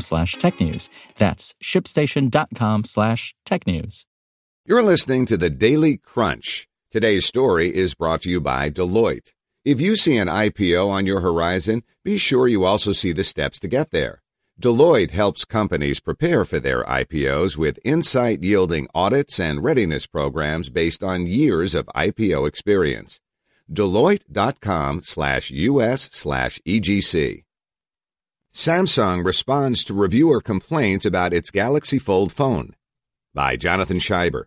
slash tech news. That's shipstation.com slash tech news. You're listening to the Daily Crunch. Today's story is brought to you by Deloitte. If you see an IPO on your horizon, be sure you also see the steps to get there. Deloitte helps companies prepare for their IPOs with insight yielding audits and readiness programs based on years of IPO experience. Deloitte.com slash US slash EGC. Samsung responds to reviewer complaints about its Galaxy Fold phone. By Jonathan Shieber.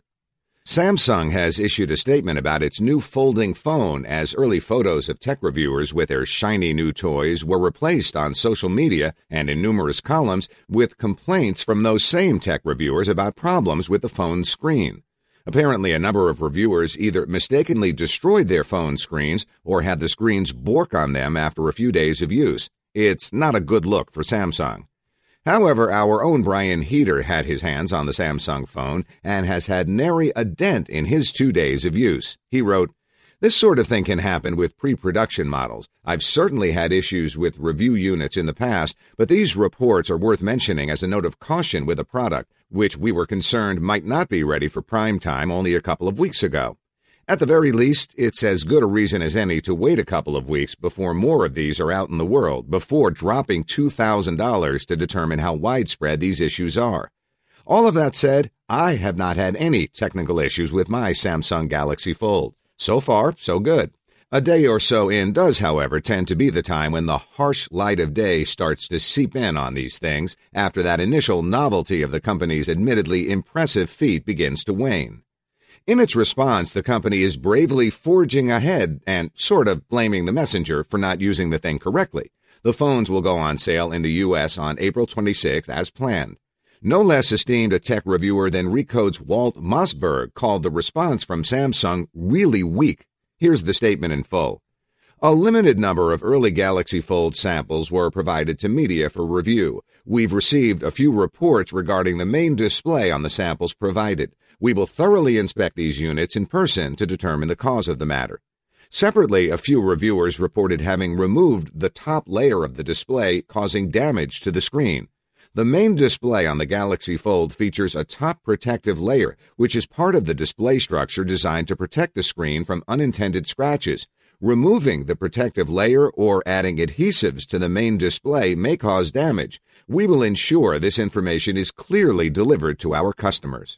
Samsung has issued a statement about its new folding phone as early photos of tech reviewers with their shiny new toys were replaced on social media and in numerous columns with complaints from those same tech reviewers about problems with the phone's screen. Apparently, a number of reviewers either mistakenly destroyed their phone screens or had the screens bork on them after a few days of use. It's not a good look for Samsung. However, our own Brian Heater had his hands on the Samsung phone and has had nary a dent in his two days of use. He wrote, this sort of thing can happen with pre production models. I've certainly had issues with review units in the past, but these reports are worth mentioning as a note of caution with a product, which we were concerned might not be ready for prime time only a couple of weeks ago. At the very least, it's as good a reason as any to wait a couple of weeks before more of these are out in the world, before dropping $2,000 to determine how widespread these issues are. All of that said, I have not had any technical issues with my Samsung Galaxy Fold. So far, so good. A day or so in does, however, tend to be the time when the harsh light of day starts to seep in on these things after that initial novelty of the company's admittedly impressive feat begins to wane. In its response, the company is bravely forging ahead and sort of blaming the messenger for not using the thing correctly. The phones will go on sale in the U.S. on April 26th as planned. No less esteemed a tech reviewer than Recode's Walt Mossberg called the response from Samsung really weak. Here's the statement in full. A limited number of early Galaxy Fold samples were provided to media for review. We've received a few reports regarding the main display on the samples provided. We will thoroughly inspect these units in person to determine the cause of the matter. Separately, a few reviewers reported having removed the top layer of the display, causing damage to the screen. The main display on the Galaxy Fold features a top protective layer, which is part of the display structure designed to protect the screen from unintended scratches. Removing the protective layer or adding adhesives to the main display may cause damage. We will ensure this information is clearly delivered to our customers.